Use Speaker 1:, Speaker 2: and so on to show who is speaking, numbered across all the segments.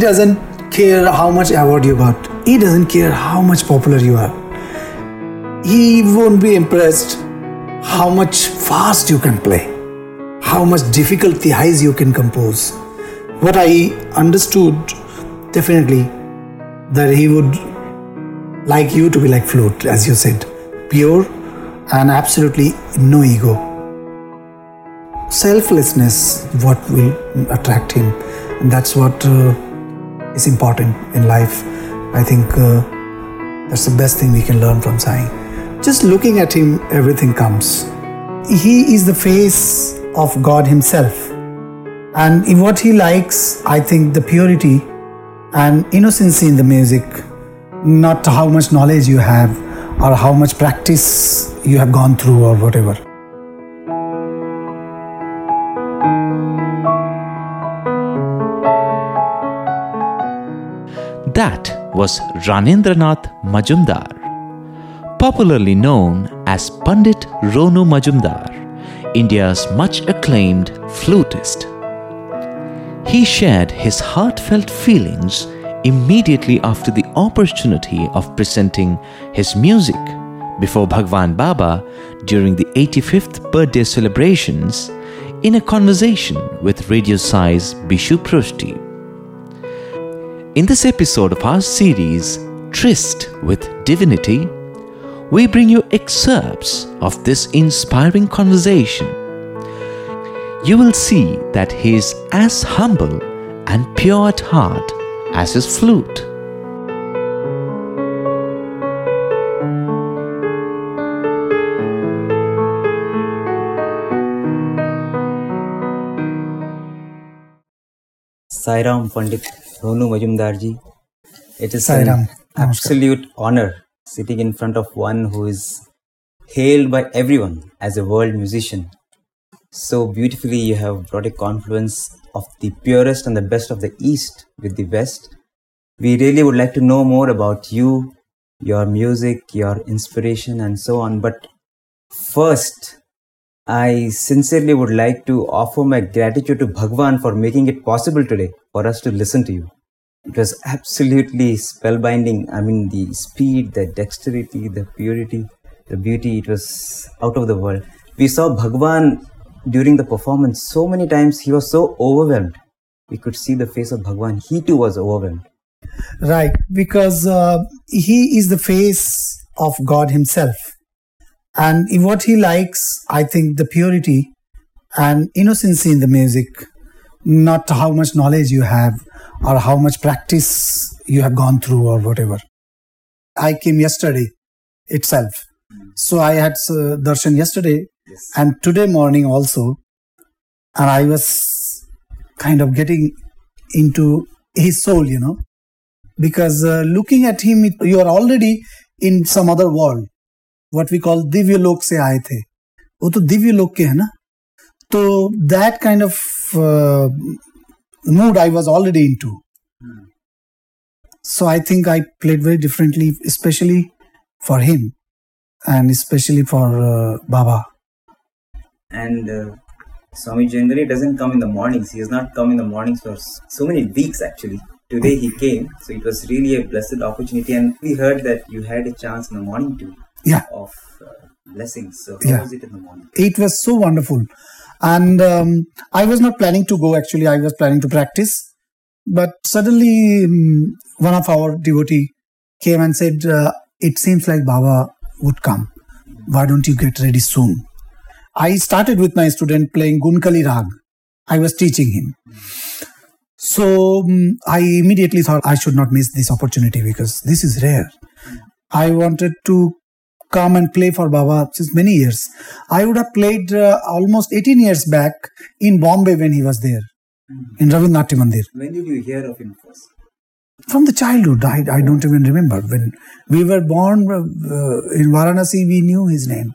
Speaker 1: He doesn't care how much award you got. He doesn't care how much popular you are. He won't be impressed how much fast you can play, how much difficult the highs you can compose. What I understood definitely that he would like you to be like flute, as you said, pure and absolutely no ego. Selflessness, what will attract him, and that's what uh, is important in life. I think uh, that's the best thing we can learn from Sai. Just looking at him, everything comes. He is the face of God Himself. And in what He likes, I think the purity and innocency in the music, not how much knowledge you have or how much practice you have gone through or whatever.
Speaker 2: That was Ranendranath Majumdar, popularly known as Pandit Ronu Majumdar, India's much acclaimed flutist. He shared his heartfelt feelings immediately after the opportunity of presenting his music before Bhagwan Baba during the 85th birthday celebrations in a conversation with Radio Sai's Bishu Prusty. In this episode of our series, Tryst with Divinity, we bring you excerpts of this inspiring conversation. You will see that he is as humble and pure at heart as his flute.
Speaker 3: Sairam Pandit Ronu Majumdarji. It is an absolute honor sitting in front of one who is hailed by everyone as a world musician. So beautifully, you have brought a confluence of the purest and the best of the East with the West. We really would like to know more about you, your music, your inspiration, and so on. But first, I sincerely would like to offer my gratitude to Bhagwan for making it possible today for us to listen to you. It was absolutely spellbinding. I mean, the speed, the dexterity, the purity, the beauty, it was out of the world. We saw Bhagwan during the performance so many times, he was so overwhelmed. We could see the face of Bhagwan. He too was overwhelmed.
Speaker 1: Right, because uh, he is the face of God Himself. And in what He likes, I think the purity and innocency in the music, not how much knowledge you have or how much practice you have gone through or whatever. I came yesterday itself. So I had uh, darshan yesterday and today morning also. And I was kind of getting into his soul, you know because uh, looking at him you are already in some other world what we call Divya लोक से आए थे वो तो दिव्य लोक के है ना तो that kind of uh, mood I was already into so I think I played very differently especially for him and especially for uh, Baba
Speaker 3: And uh, Swami generally doesn't come in the mornings. He has not come in the mornings for s- so many weeks actually. Today he came, so it was really a blessed opportunity. And we heard that you had a chance in the morning too
Speaker 1: yeah.
Speaker 3: Of uh, blessings. So how
Speaker 1: Yeah.
Speaker 3: was it in the morning?
Speaker 1: it was so wonderful. And um, i was not planning to go actually. I was planning to practice. But suddenly um, one of our devotee came and said uh, it seems like baba would come. Why don't you get ready soon? I started with my student playing gunkali rag. I was teaching him. So um, i immediately thought i should not miss this opportunity because this is rare. I wanted to come and play for Baba since many years. I would have played uh, almost 18 years back in Bombay when he was there, in Ravindra Mandir.
Speaker 3: When did you hear of him first?
Speaker 1: From the childhood, I, I don't even remember. When we were born uh, in Varanasi, we knew his name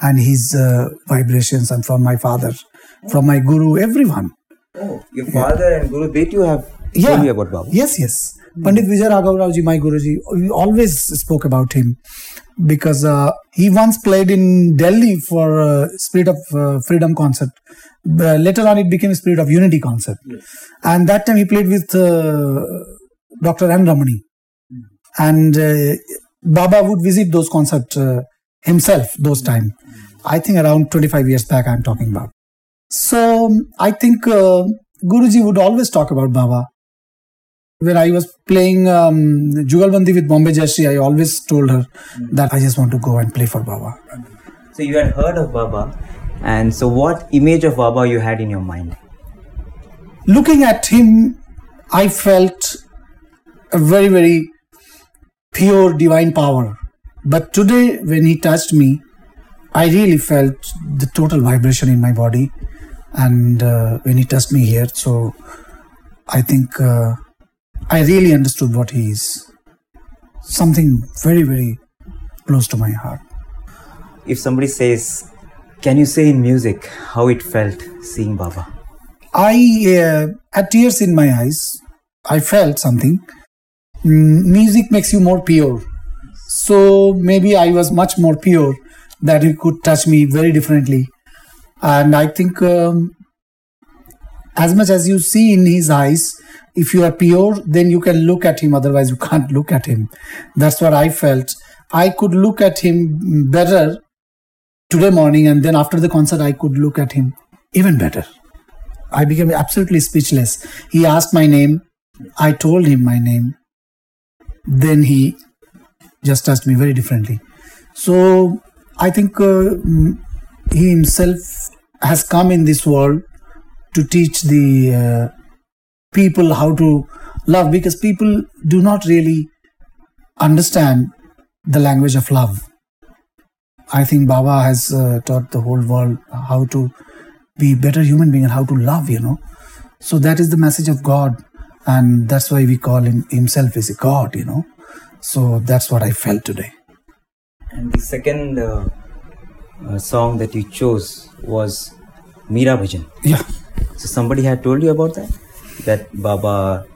Speaker 1: and his uh, vibrations, and from my father, from my guru, everyone.
Speaker 3: Oh, your father and Guru, they too have
Speaker 1: Yeah.
Speaker 3: told you about Baba.
Speaker 1: Yes, yes. Pandit Vijay Raghav Rao ji, my Guruji, we always spoke about him because uh, he once played in Delhi for uh, Spirit of uh, Freedom concert. Uh, later on, it became Spirit of Unity concert, and that time he played with uh, Dr. N. Ramani, and uh, Baba would visit those concerts himself. Those time, I think around 25 years back, I'm talking about. So I think Guruji would always talk about Baba. When I was playing um, Jugalbandi with Bombay Jayashree, I always told her that I just want to go and play for Baba.
Speaker 3: So you had heard of Baba, and so what image of Baba you had in your mind?
Speaker 1: Looking at him, I felt a very, very pure divine power. But today, when he touched me, I really felt the total vibration in my body. And uh, when he touched me here, so I think uh, I really understood what he is. Something very, very close to my heart.
Speaker 3: If somebody says, "Can you say in music how it felt seeing Baba?"
Speaker 1: I uh, had tears in my eyes. I felt something. Mm, music makes you more pure. So maybe I was much more pure that he could touch me very differently. And I think um, as much as you see in his eyes, if you are pure, then you can look at him. Otherwise, you can't look at him. That's what I felt. I could look at him better today morning, and then after the concert, I could look at him even better. I became absolutely speechless. He asked my name. I told him my name. Then he just touched me very differently. So I think uh, he himself has come in this world to teach the uh, people how to love because people do not really understand the language of love. I think Baba has uh, taught the whole world how to be better human being and how to love, you know. So that is the message of God, and that's why we call him himself as a God, you know. So that's what I felt today.
Speaker 3: And the second uh, uh, song that you chose was Meera Bhajan.
Speaker 1: Yeah.
Speaker 3: So somebody had told you about that? That Baba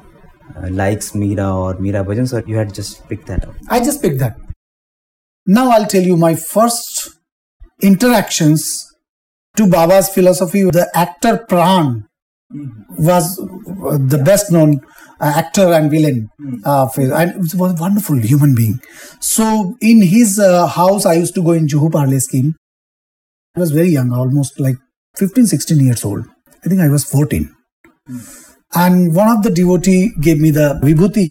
Speaker 3: uh, likes Meera or Meera Bhajans, or you had just picked that up?
Speaker 1: I just picked that. Now I'll tell you my first interactions to Baba's philosophy. The actor Pran was the best known uh, actor and villain, uh, for- and was a wonderful human being. So in his uh, house, I used to go in Juhu Parle scheme. I was very young, almost like 15, 16 years old. I think I was 14. And one of the devotee gave me the vibhuti.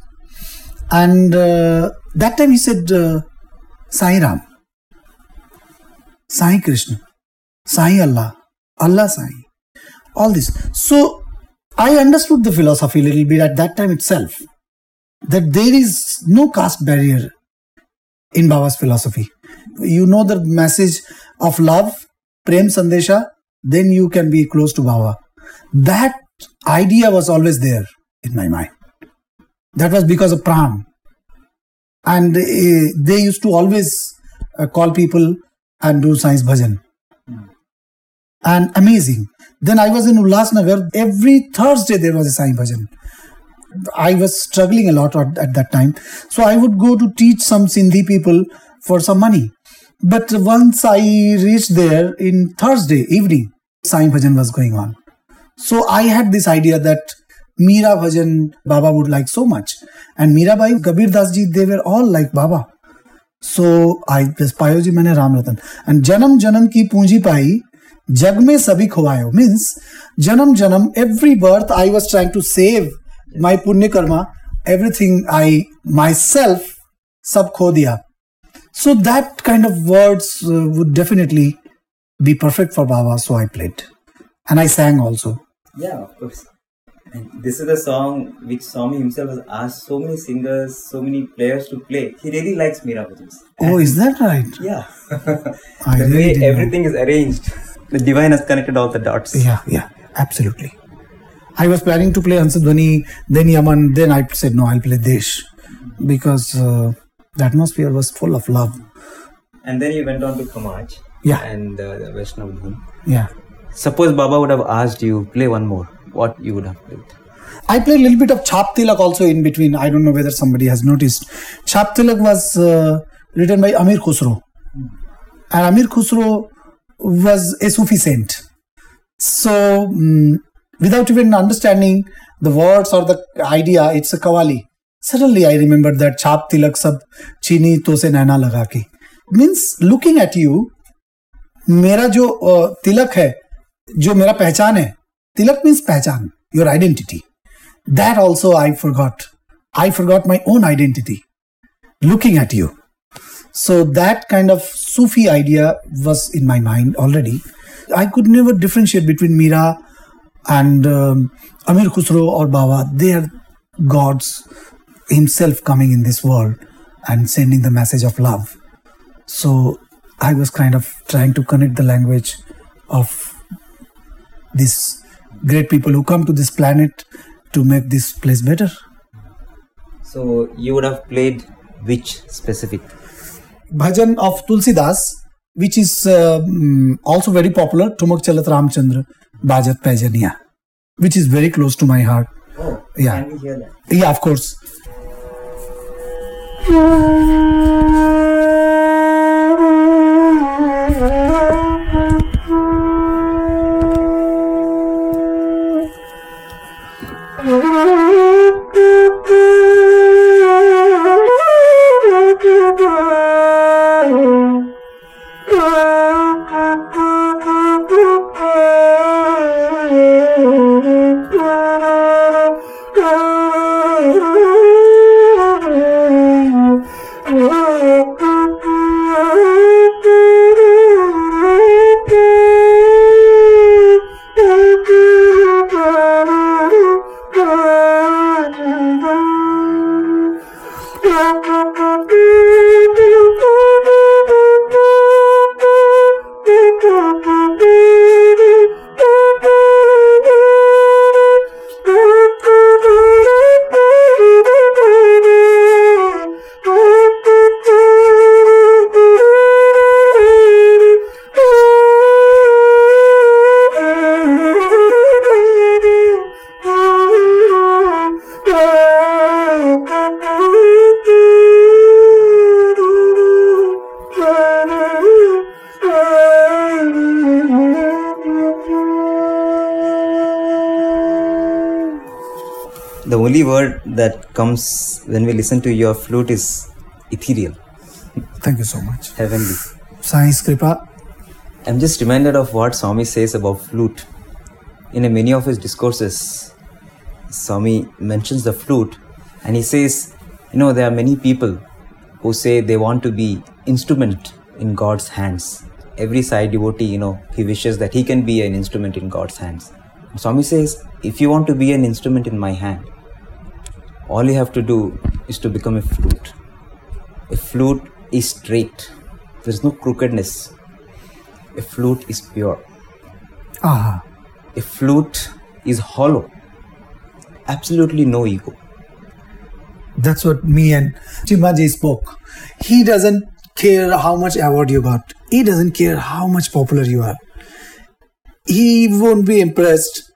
Speaker 1: And uh, that time he said, uh, Sai Ram, Sai Krishna, Sai Allah, Allah Sai, all this. So I understood the philosophy a little bit at that time itself that there is no caste barrier in Baba's philosophy. You know the message of love, Prem Sandesha, then you can be close to Baba. That idea was always there in my mind. That was because of Pran. And uh, they used to always uh, call people and do science bhajan. And amazing. Then I was in Ulhasnagar. Every Thursday there was a Sai bhajan. I was struggling a lot at, at that time. So I would go to teach some Sindhi people for some money. But once I reached there in Thursday evening, Sai bhajan was going on. So I had this idea that Meera Bhajan Baba would like so much. And Meera Kabir Das ji, they were all like Baba. So I just Payoji Mane Ram Ratan. And Janam Janam ki Punji Pai, Jagme Sabhi Khawayo. Means Janam Janam, every birth I was trying to save my Punya Karma, everything I myself sab kho diya. So that kind of words uh, would definitely be perfect for Baba. So I played. And I sang also.
Speaker 3: Yeah, of course. And this is the song which Swami himself has asked so many singers, so many players to play. He really likes Meera Bhajans.
Speaker 1: Oh, is that right?
Speaker 3: Yeah. The
Speaker 1: really
Speaker 3: way
Speaker 1: didn't know.
Speaker 3: everything is arranged. The divine has connected all the dots.
Speaker 1: Yeah, yeah, absolutely. I was planning to play Hansadhwani, then Yaman, then I said, no, I'll play Desh because uh, the atmosphere was full of love.
Speaker 3: And then you went on to Khamaj.
Speaker 1: Yeah.
Speaker 3: And uh, the Vaishnav.
Speaker 1: Yeah.
Speaker 3: Suppose Baba would have asked you, play one more. What you would have played?
Speaker 1: I played a little bit of Chap Tilak also in between. I don't know whether somebody has noticed. Chap Tilak was uh, written by Amir Khusro. And Amir Khusro was a Sufi saint. So, mm, without even understanding the words or the idea, it's a kawali. Suddenly, I remembered that Chap Tilak Sab Chini To Se Naina Laga Means, looking at you, मेरा जो uh, तिलक है जो मेरा पहचान है, तिलक means पहचान your identity that also I forgot I forgot my own identity looking at you so that kind of Sufi idea was in my mind already I could never differentiate between Meera and Amir Khusro और Baba they are gods himself coming in this world and sending the message of love so I was kind of trying to connect the language of these great people who come to this planet to make this place better.
Speaker 3: So you would have played which specific?
Speaker 1: Bhajan of Tulsidas, which is uh, also very popular, Tumak Chalat Ramchandra, Bajat Pajaniya, which is very close to my heart.
Speaker 3: Oh,
Speaker 1: Yeah.
Speaker 3: Can we hear that?
Speaker 1: Yeah, of course.
Speaker 3: comes when we listen to your flute is ethereal,
Speaker 1: Thank you so much.
Speaker 3: heavenly.
Speaker 1: Science Kripa.
Speaker 3: I'm just reminded of what Swami says about flute. In many of his discourses, Swami mentions the flute and he says, you know, there are many people who say they want to be instrument in God's hands. Every Sai devotee, you know, he wishes that he can be an instrument in God's hands. Swami says, if you want to be an instrument in my hand, all you have to do is to become a flute. A flute is straight. There is no crookedness. A flute is pure.
Speaker 1: Ah,
Speaker 3: A flute is hollow. Absolutely no ego.
Speaker 1: that's what me and Chimaji spoke. He doesn't care how much award you got. He doesn't care how much popular you are. He won't be impressed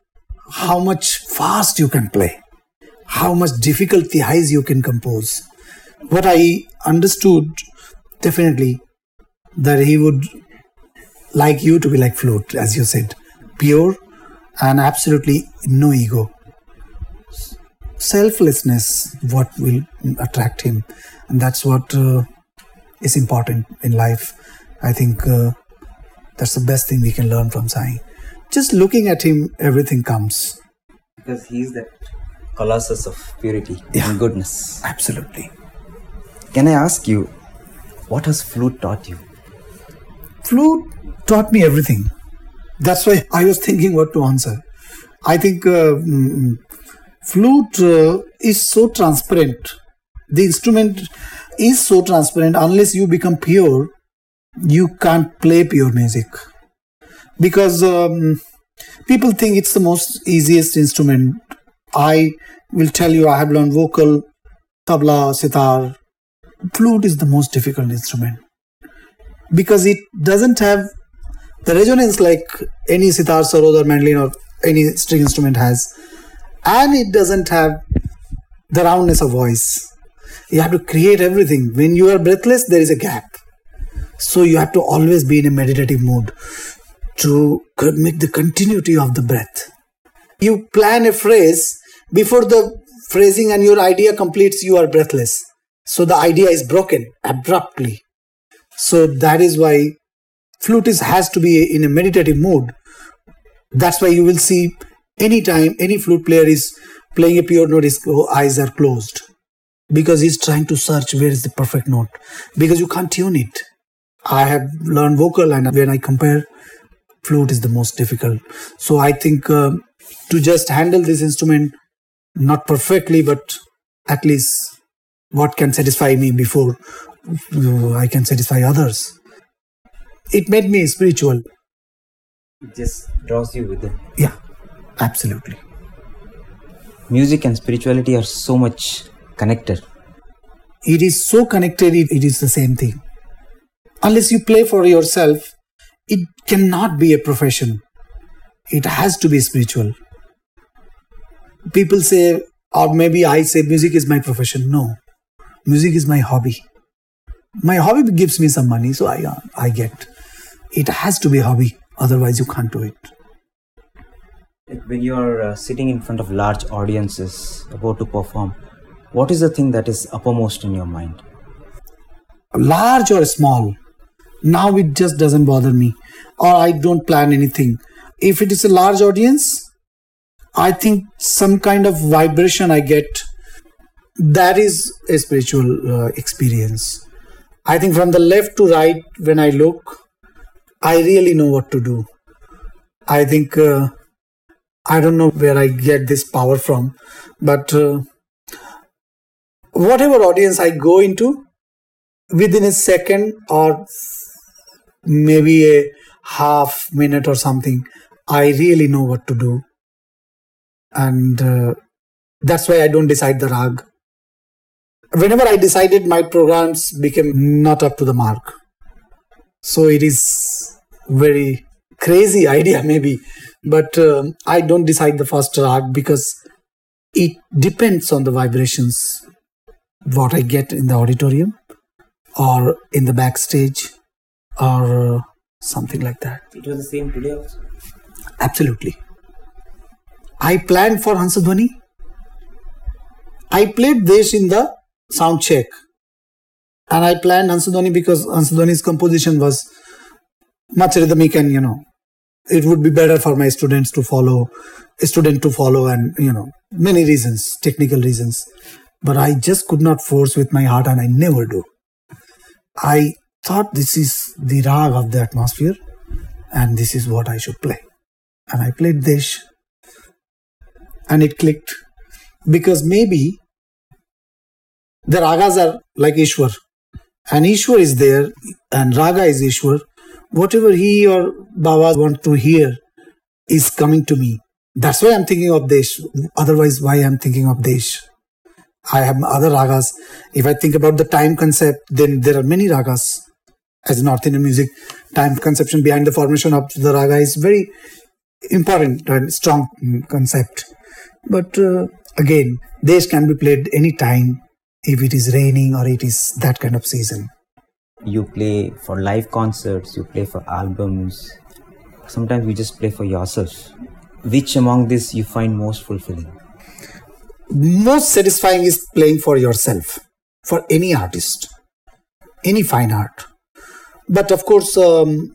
Speaker 1: how much fast you can play, how much difficulty highs you can compose. What I understood definitely that he would like you to be like flute, as you said, pure and absolutely no ego. Selflessness, what will attract him, and that's what uh, is important in life. I think uh, that's the best thing we can learn from Sai. Just looking at him, everything comes.
Speaker 3: Because he is that colossus of purity
Speaker 1: Yeah.
Speaker 3: and goodness.
Speaker 1: Absolutely.
Speaker 3: Can I ask you, what has flute taught you?
Speaker 1: Flute taught me everything. That's why I was thinking what to answer. I think uh, mm, flute uh, is so transparent. The instrument is so transparent. Unless you become pure, you can't play pure music. Because um, people think it's the most easiest instrument. I will tell you, I have learned vocal, tabla, sitar. Flute is the most difficult instrument because it doesn't have the resonance like any sitar, sarod, or mandolin or any string instrument has. and it doesn't have the roundness of voice. You have to create everything. When you are breathless, there is a gap. So you have to always be in a meditative mood to make the continuity of the breath. You plan a phrase before the phrasing and your idea completes, you are breathless. So the idea is broken abruptly. So that is why flutist has to be in a meditative mood. That's why you will see anytime any flute player is playing a pure note, his eyes are closed because he's trying to search where is the perfect note because you can't tune it. I have learned vocal, and when I compare, flute is the most difficult. So I think uh, to just handle this instrument, not perfectly, but at least what can satisfy me before uh, I can satisfy others. It made me spiritual.
Speaker 3: It just draws you within.
Speaker 1: Yeah, absolutely.
Speaker 3: Music and spirituality are so much connected.
Speaker 1: It is so connected, it, it is the same thing. Unless you play for yourself, it cannot be a profession. It has to be spiritual. People say, or maybe I say, music is my profession. No, music is my hobby. My hobby gives me some money, so I, I get. It has to be a hobby, otherwise, you can't do it.
Speaker 3: When you're uh, sitting in front of large audiences about to perform, what is the thing that is uppermost in your mind?
Speaker 1: Large or small, now it just doesn't bother me, or I don't plan anything. If it is a large audience, I think some kind of vibration I get that is a spiritual uh, experience. I think from the left to right, when I look, I really know what to do. I think uh, I don't know where I get this power from, but uh, whatever audience I go into, within a second or maybe a half minute or something, I really know what to do. And uh, that's why I don't decide the rag. Whenever I decided, my programs became not up to the mark. So it is very crazy idea, maybe, but uh, I don't decide the first rag because it depends on the vibrations, what I get in the auditorium or in the backstage or something like that.
Speaker 3: It was the same today also.
Speaker 1: Absolutely. I planned for Hansadhwani. I played this in the sound check. And I planned Hansadhwani because Hansadhwani's composition was much rhythmic and, you know, it would be better for my students to follow, student to follow and, you know, many reasons, technical reasons. But I just could not force with my heart and I never do. I thought this is the rag of the atmosphere and this is what I should play. And I played Desh and it clicked because maybe the ragas are like Ishwar and Ishwar is there and raga is Ishwar. Whatever he or Baba want to hear is coming to me. That's why I'm thinking of Desh. Otherwise, why I'm thinking of Desh? I have other ragas. If I think about the time concept, then there are many ragas as in North Indian music, time conception behind the formation of the raga is very important and strong concept. But uh, again, this can be played any time if it is raining or it is that kind of season.
Speaker 3: You play for live concerts, you play for albums. Sometimes you just play for yourself. Which among this you find most fulfilling?
Speaker 1: Most satisfying is playing for yourself, for any artist, any fine art but of course, um,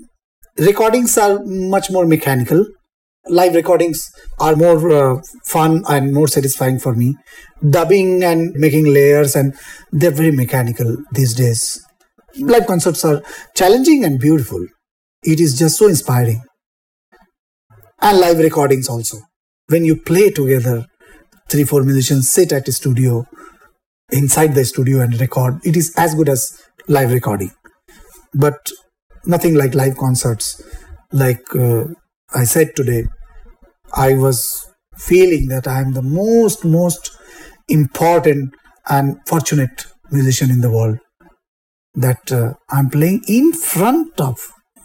Speaker 1: recordings are much more mechanical. Live recordings are more uh, fun and more satisfying for me. Dubbing and making layers, and they're very mechanical these days. Live concerts are challenging and beautiful. It is just so inspiring. And live recordings also. When you play together, three, four musicians sit at a studio, inside the studio and record, it is as good as live recording but nothing like live concerts. Like uh, I said today, I was feeling that I am the most, most important and fortunate musician in the world. That uh, I'm playing in front of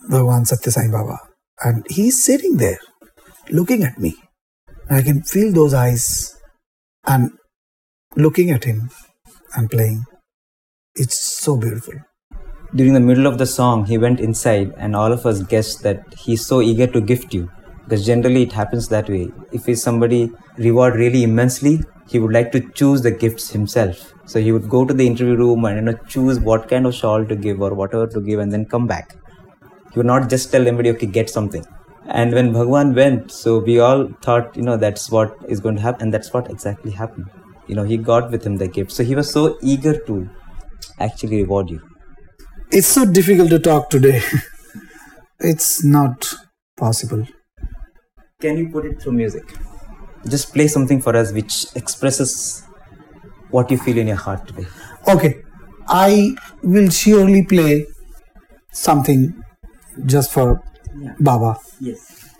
Speaker 1: Bhagavan Satya Sai Baba, and he's sitting there looking at me. I can feel those eyes and looking at him and playing. It's so beautiful.
Speaker 3: During the middle of the song, he went inside, and all of us guessed that he's so eager to gift you. Because generally it happens that way. If he's somebody reward really immensely, he would like to choose the gifts himself. So he would go to the interview room and you know choose what kind of shawl to give or whatever to give and then come back. He would not just tell anybody, okay, get something. And when Bhagwan went, so we all thought, you know, that's what is going to happen, and that's what exactly happened. You know, he got with him the gift. So he was so eager to actually reward you.
Speaker 1: It's so difficult to talk today. it's not possible.
Speaker 3: Can you put it through music? Just play something for us which expresses what you feel in your heart today.
Speaker 1: Okay, I will surely play something just for Baba.
Speaker 3: Yes.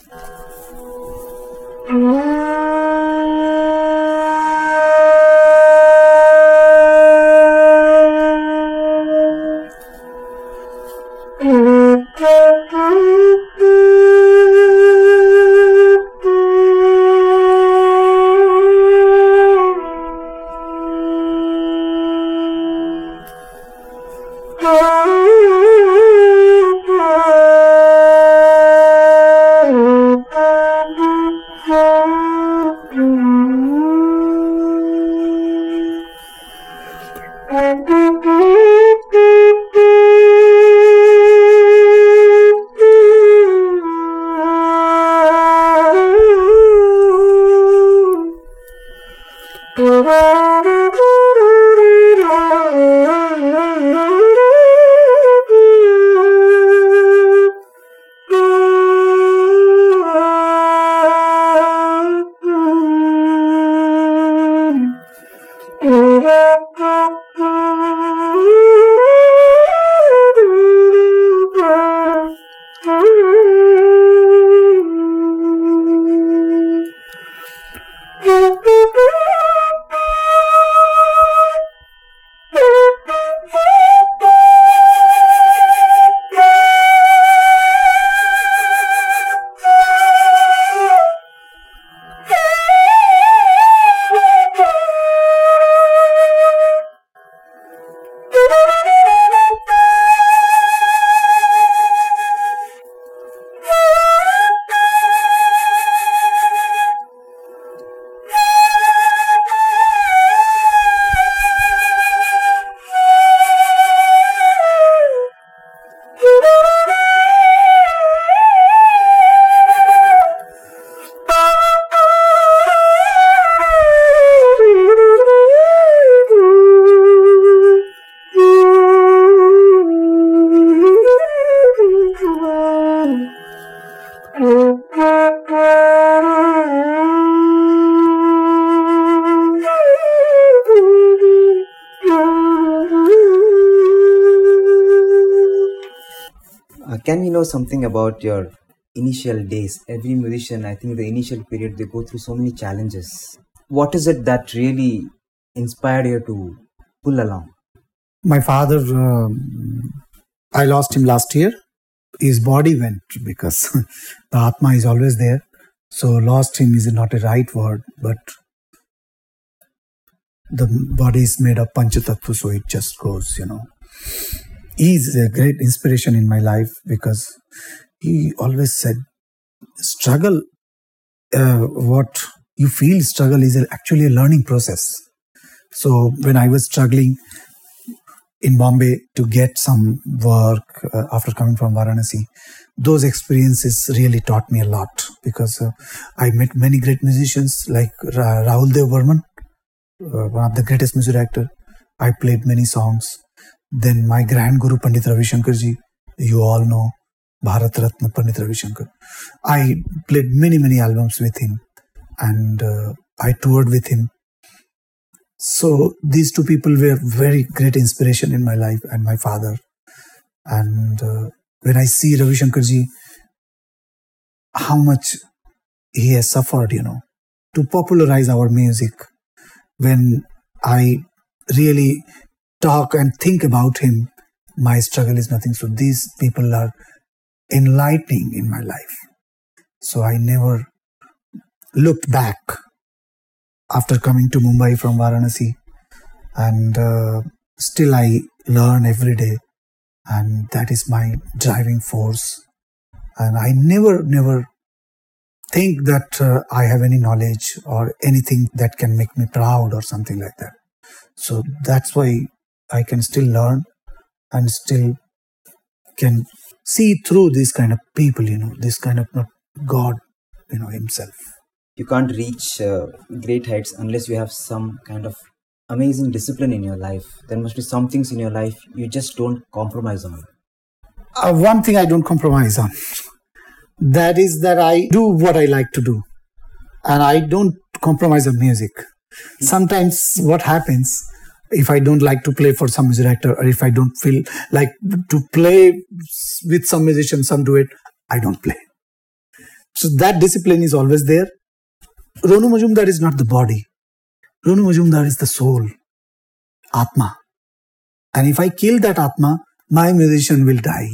Speaker 3: Can we know something about your initial days? Every musician, I think the initial period, they go through so many challenges. What is it that really inspired you to pull along?
Speaker 1: My father, um, I lost him last year. His body went because the Atma is always there. So lost him is not a right word, but the body is made of panchatattva, so it just goes, you know. Is a great inspiration in my life because he always said, struggle, uh, what you feel struggle is actually a learning process. So when I was struggling in Bombay to get some work uh, after coming from Varanasi, those experiences really taught me a lot because uh, I met many great musicians like Ra- Rahul Dev Burman, uh, one of the greatest music director. I played many songs. Then my grand guru Pandit Ravi Shankar ji, you all know Bharat Ratna Pandit Ravi Shankar. I played many many albums with him, and uh, I toured with him. So these two people were very great inspiration in my life and my father. And uh, when I see Ravi Shankar ji, how much he has suffered, you know, to popularize our music. When I really talk and think about him, my struggle is nothing. So these people are enlightening in my life. So I never looked back. after coming to Mumbai from Varanasi. And uh, still, I learn every day. And that is my driving force. And I never, never think that uh, I have any knowledge or anything that can make me proud or something like that. So that's why I can still learn and still can see through these kind of people, you know, this kind of God, you know, Himself.
Speaker 3: You can't reach uh, great heights unless you have some kind of amazing discipline in your life. There must be some things in your life you just don't compromise on.
Speaker 1: Uh, one thing I don't compromise on that is that I do what I like to do and I don't compromise on music. Sometimes what happens if I don't like to play for some director or if I don't feel like to play with some musician, some do it, I don't play. So that discipline is always there. Ronu Majumdar is not the body. Ronu Majumdar is the soul, Atma. And if I kill that Atma, my musician will die.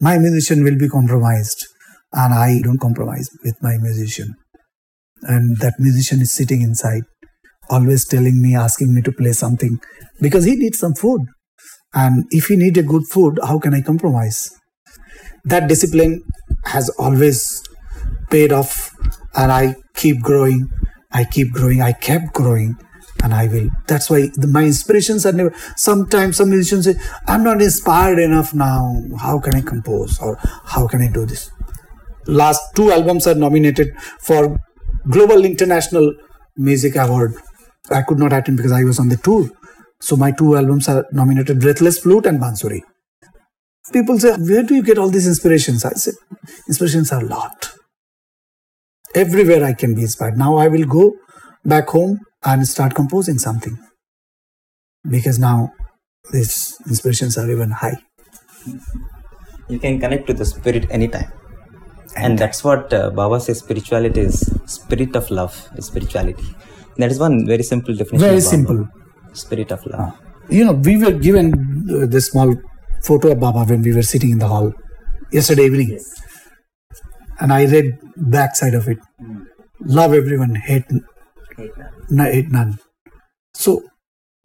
Speaker 1: My musician will be compromised. And I don't compromise with my musician. And that musician is sitting inside always telling me, asking me to play something because he needs some food. And if he needs a good food, how can I compromise? That discipline has always paid off, and I keep growing. I keep growing. I kept growing, and I will. That's why the, my inspirations are never. Sometimes some musicians say, "I'm not inspired enough now. How can I compose or how can I do this?" Last two albums are nominated for Global International Music Award I could not attend because I was on the tour. So my two albums are nominated Breathless Flute and Bansuri. People say, Where do you get all these inspirations? I said, Inspirations are a lot. Everywhere I can be inspired. Now I will go back home and start composing something. Because now these inspirations are even high.
Speaker 3: You can connect to the spirit anytime. And that's what uh, Baba says spirituality is spirit of love, spirituality. That is one very simple definition.
Speaker 1: Very simple.
Speaker 3: Spirit of love.
Speaker 1: You know, we were given uh, this small photo of Baba when we were sitting in the hall yesterday evening. Yes. And I read backside of it. Mm. Love everyone, hate, hate none. hate none. So,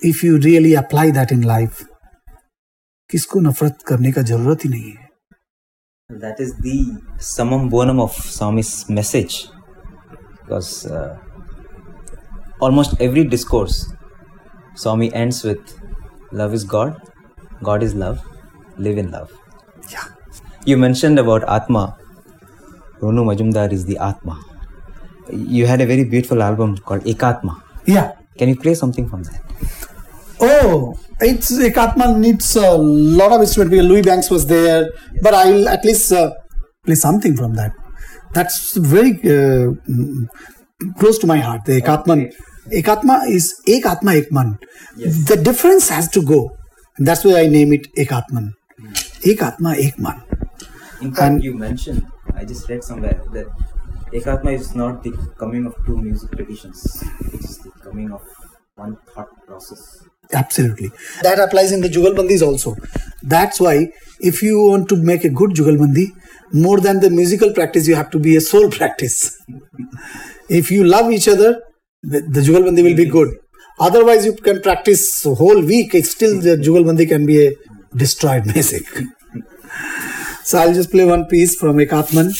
Speaker 1: if you really apply that in life, किसको नफरत करने का जरूरत ही नहीं है
Speaker 3: that is the summum bonum of Swami's message because uh, almost every discourse, Swami ends with love is God, God is love, live in love.
Speaker 1: Yeah.
Speaker 3: You mentioned about Atma. Ronu Majumdar is the Atma. You had a very beautiful album called Ekatma.
Speaker 1: Yeah.
Speaker 3: Can you play something from that?
Speaker 1: Oh, it's Ekatma needs a lot of instrument because Louis Banks was there, yes. but I'll at least uh, play something from that. That's very uh, close to my heart. The Ekatman. Ekatma is Ek Atma Ek Man. Yes. The difference has to go. And that's why I name it Ekatman. Mm. Ek Atma Ek Man.
Speaker 3: In fact, and, you mentioned, I just read somewhere that Ekatma is not the coming of two music traditions. It is the coming of one thought process.
Speaker 1: Absolutely. That applies in the Jugalbandis also. That's why if you want to make a good Jugalbandi, more than the musical practice, you have to be a soul practice. If you love each other, the, the Jugalbandi will be good. Otherwise, you can practice whole week. It's still the Jugalbandi can be a destroyed music. so I'll just play one piece from Ekatman.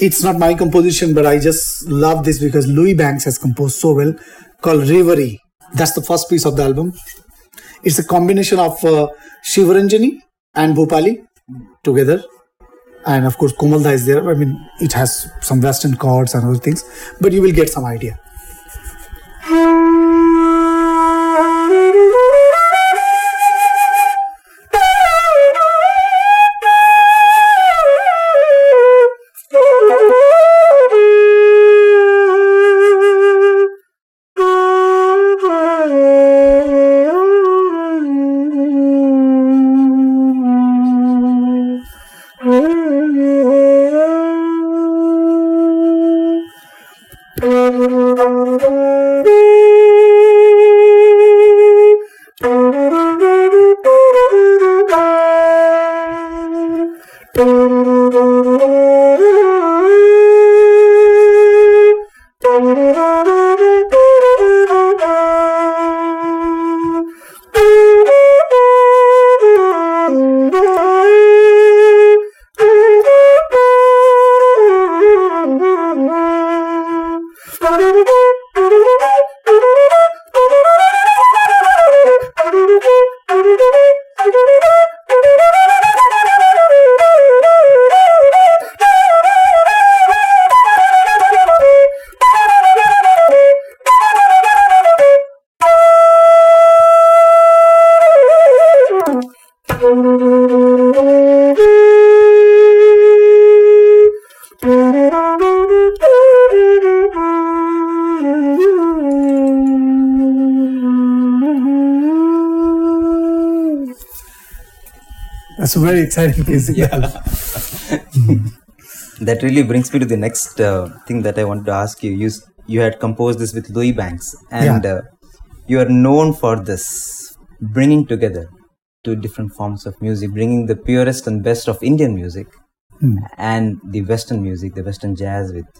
Speaker 1: It's not my composition, but I just love this because Louis Banks has composed so well, called Reverie. That's the first piece of the album. It's a combination of uh, Shivaranjani and Bhopali together and of course Komalda is there. I mean, it has some western chords and other things, but you will get some idea. That's a very exciting piece.
Speaker 3: That really brings me to the next uh, thing that I wanted to ask you. You you had composed this with Louis Banks, and
Speaker 1: Yeah.
Speaker 3: uh, you are known for this bringing together two different forms of music, bringing the purest and best of Indian music
Speaker 1: Hmm.
Speaker 3: and the Western music, the Western jazz. With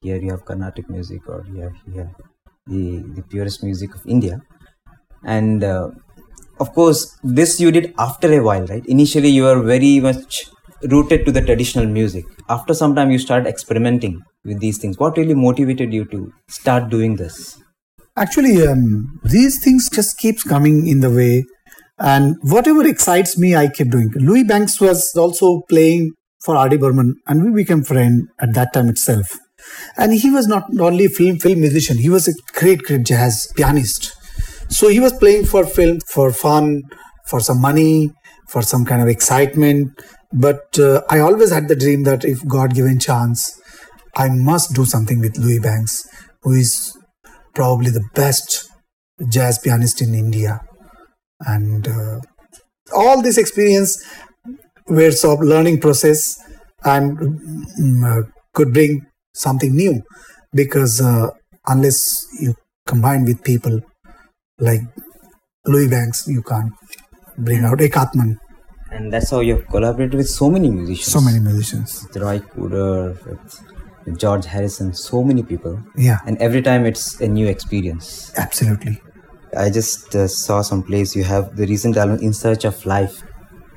Speaker 3: here you have Carnatic music, or here you have the the purest music of India, and uh, of course this you did after a while, right? Initially you were very much rooted to the traditional music. After some time you started experimenting with these things. What really motivated you to start doing this?
Speaker 1: Actually, um, these things just keeps coming in the way, and whatever excites me, I keep doing. Louis Banks was also playing for R.D. Burman, and we became friend at that time itself. And he was not only film film musician; he was a great, great jazz pianist. So he was playing for film, for fun, for some money, for some kind of excitement. But uh, I always had the dream that if God given chance, I must do something with Louis Banks, who is probably the best jazz pianist in India. And uh, all this experience were sort of learning process and mm, uh, could bring something new because uh, unless you combine with people like Louis Banks, you can't bring out Ekatman,
Speaker 3: And that's how you have collaborated with so many musicians.
Speaker 1: so many musicians.
Speaker 3: With Ry Cooder, with, George Harrison, so many people.
Speaker 1: Yeah,
Speaker 3: And every time it's a new experience.
Speaker 1: absolutely.
Speaker 3: I just uh, saw some place you have the recent album In Search of Life.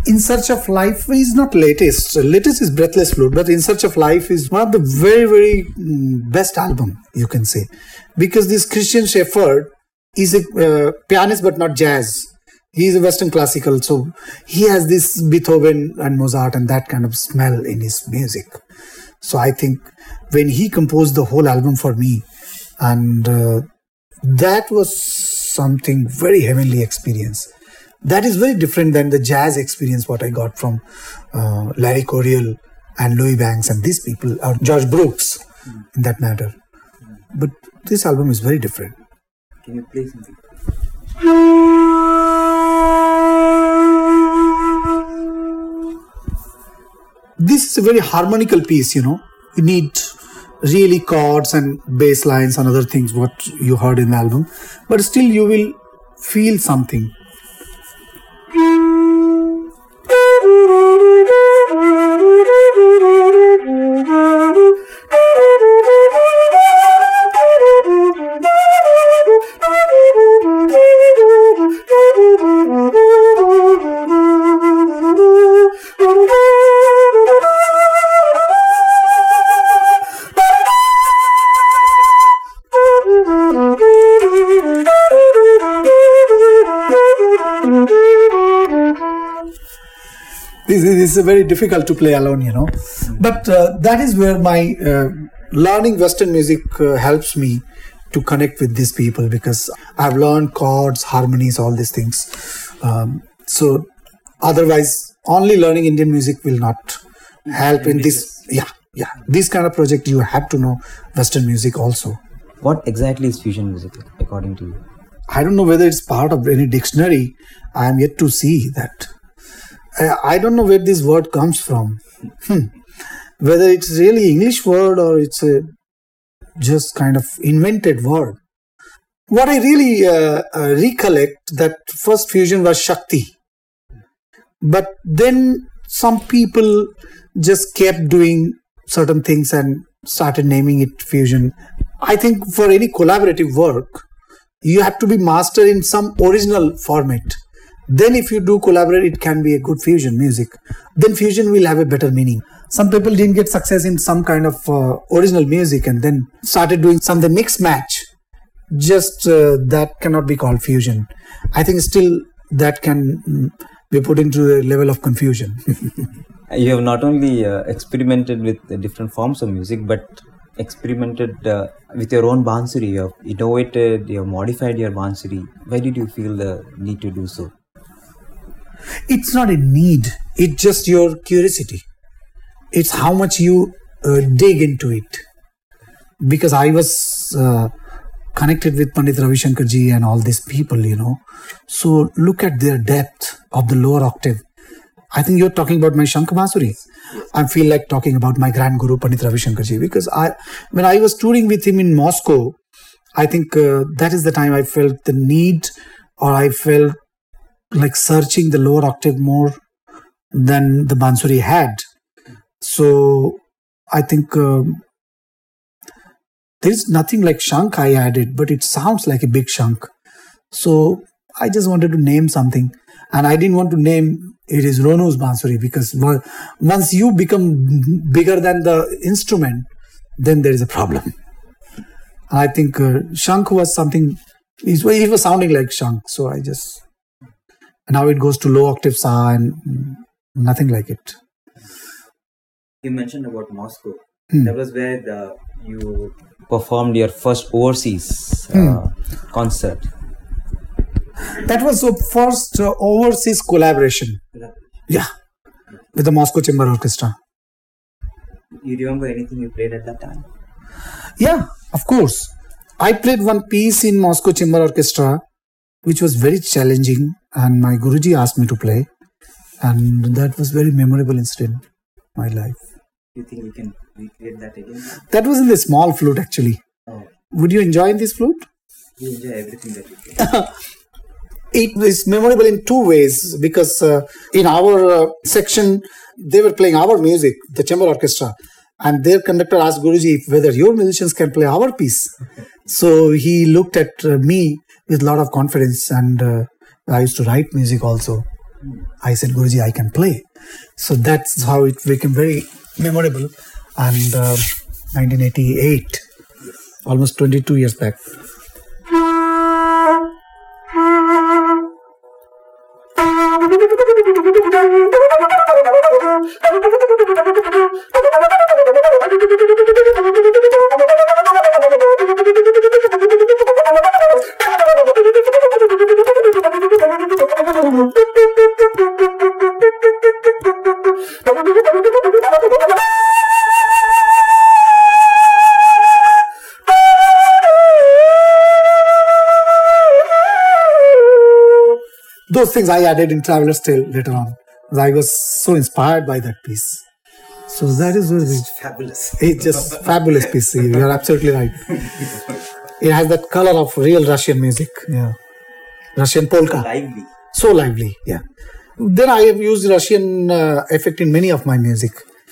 Speaker 1: In Search of Life is not latest. Latest is Breathless Flute, but In Search of Life is one of the very, very mm, best album, you can say. Because this Christian Shepherd is a uh, pianist but not jazz. he's a Western classical, so he has this Beethoven and Mozart and that kind of smell in his music. So I think when he composed the whole album for me, and uh, that was something very heavenly experience that is very different than the jazz experience what I got from uh, Larry Coryell and Louis Banks and these people, or George Brooks, in that matter. But this album is very different.
Speaker 3: Can you play something?
Speaker 1: This is a very harmonical piece, you know. You need really chords and bass lines and other things what you heard in the album, but still you will feel something. Is, very difficult to play alone, you know. But uh, that is where my uh, learning Western music uh, helps me to connect with these people because I've learned chords, harmonies, all these things. Um, so otherwise, only learning Indian music will not help in this. Yeah, yeah. This kind of project, you have to know Western music also.
Speaker 3: What exactly is fusion music according to you?
Speaker 1: I don't know whether it's part of any dictionary. I am yet to see that. I, I don't know where this word comes from. Hmm. Whether it's really English word or it's a just kind of invented word. What I really uh, uh, recollect that first fusion was Shakti, but then some people just kept doing certain things and started naming it fusion. I think for any collaborative work, you have to be master in some original format then if you do collaborate it can be a good fusion music then fusion will have a better meaning some people didn't get success in some kind of uh, original music and then started doing something mix match just uh, that cannot be called fusion i think still that can mm, be put into a level of confusion
Speaker 3: You have not only uh, experimented with different forms of music, but experimented uh, with your own bansuri. You have innovated, you have modified your bansuri. Why did you feel the need to do so?
Speaker 1: It's not a need. It's just your curiosity. It's how much you uh, dig into it. Because I was uh, connected with Pandit Ravi Shankar ji and all these people, you know. So look at their depth of the lower octave. I think you're talking about my Shankh Bansuri. I feel like talking about my grand guru Pandit Ravi Shankar ji because I, when I was touring with him in Moscow, I think uh, that is the time I felt the need or I felt like searching the lower octave more than the Bansuri had. So I think um, there is nothing like shankh I added, but it sounds like a big shankh. So I just wanted to name something. And I didn't want to name it is Ronu's Bansuri because once you become bigger than the instrument, then there is a problem. I think uh, Shankh was something, he was sounding like shankh, So I just, now it goes to low octave Sa and nothing like it.
Speaker 3: You mentioned about Moscow.
Speaker 1: Hmm.
Speaker 3: That was where the, you performed your first overseas uh,
Speaker 1: Hmm.
Speaker 3: concert.
Speaker 1: That was the first uh, overseas collaboration. Yeah, with the Moscow Chamber Orchestra.
Speaker 3: You remember anything you played at that time?
Speaker 1: Yeah, of course. I played one piece in Moscow Chamber Orchestra, which was very challenging, and my Guruji asked me to play, and that was very memorable incident in my life.
Speaker 3: You think you can recreate that again?
Speaker 1: That was in the small flute, actually.
Speaker 3: Oh,
Speaker 1: Would you enjoy in this flute?
Speaker 3: you enjoy everything that you play.
Speaker 1: It was memorable in two ways because uh, in our uh, section they were playing our music, the chamber orchestra, and their conductor asked Guruji whether your musicians can play our piece. So he looked at uh, me with a lot of confidence, and uh, I used to write music also. I said, Guruji, I can play. So that's how it became very memorable. And uh, 1988, almost 22 years back. Those things I added in Traveler's Tale later on. I was so inspired by that piece. So that is really
Speaker 3: Fabulous.
Speaker 1: it's just fabulous piece. You're absolutely right. It has that color of real Russian music. Yeah. Russian polka.
Speaker 3: Lively.
Speaker 1: So lively. Yeah. Then I have used Russian uh, effect in many of my music.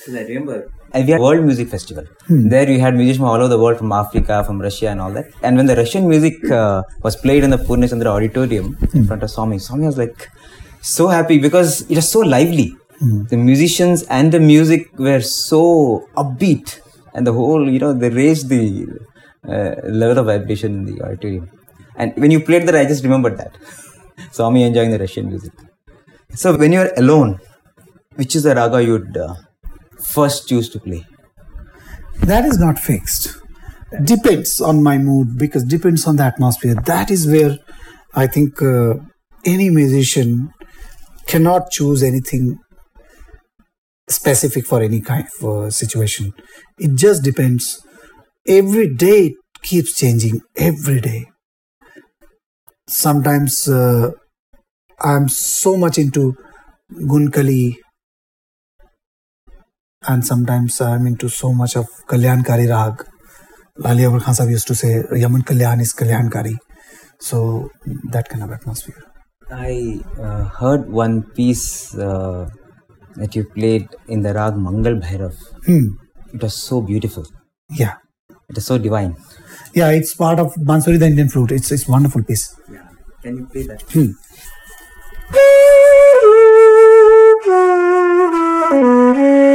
Speaker 3: I remember and we had World Music Festival. There we had musicians from all over the world, from Africa, from Russia, and all that. And when the Russian music uh, was played in the Purnachandra auditorium in front of Swami, Swami was like so happy because it was so lively. The musicians and the music were so upbeat, and the whole, you know, they raised the uh, level of vibration in the auditorium. And when you played that, I just remembered that. Swami enjoying the Russian music. So when you're alone, which is the raga you'd uh, first choose to play?
Speaker 1: That is not fixed. Depends on my mood because depends on the atmosphere. That is where I think uh, any musician cannot choose anything specific for any kind of uh, situation. It just depends. Every day it keeps changing. Every day. Sometimes uh, I'm so much into Gunkali and sometimes I'm into so much of Kalyankari Rag. Lali Abul Khan Sahib used to say Yaman Kalyan is Kalyankari. So that kind of atmosphere.
Speaker 3: I uh, heard one piece uh, that you played in the rag Mangal Bhairav.
Speaker 1: Hmm.
Speaker 3: It was so beautiful.
Speaker 1: Yeah.
Speaker 3: It was so divine.
Speaker 1: Yeah, it's part of Bansuri the Indian flute. It's it's wonderful piece.
Speaker 3: Yeah. Can you play that?
Speaker 1: Hmm.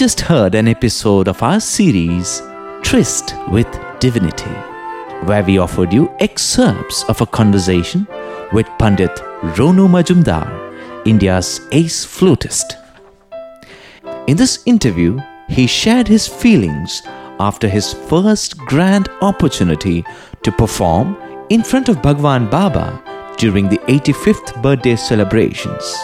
Speaker 2: just heard an episode of our series Tryst with Divinity, where we offered you excerpts of a conversation with Pandit Ronu Majumdar, India's ace flutist. In this interview, he shared his feelings after his first grand opportunity to perform in front of Bhagwan Baba during the 85th birthday celebrations.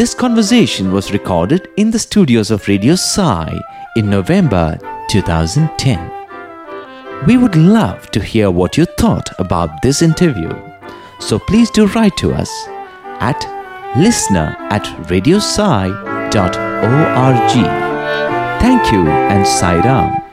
Speaker 2: This conversation was recorded in the studios of Radio Sai in November 2010. We would love to hear what you thought about this interview. So please do write to us at listener at radiosai.org. Thank you and Sai Ram.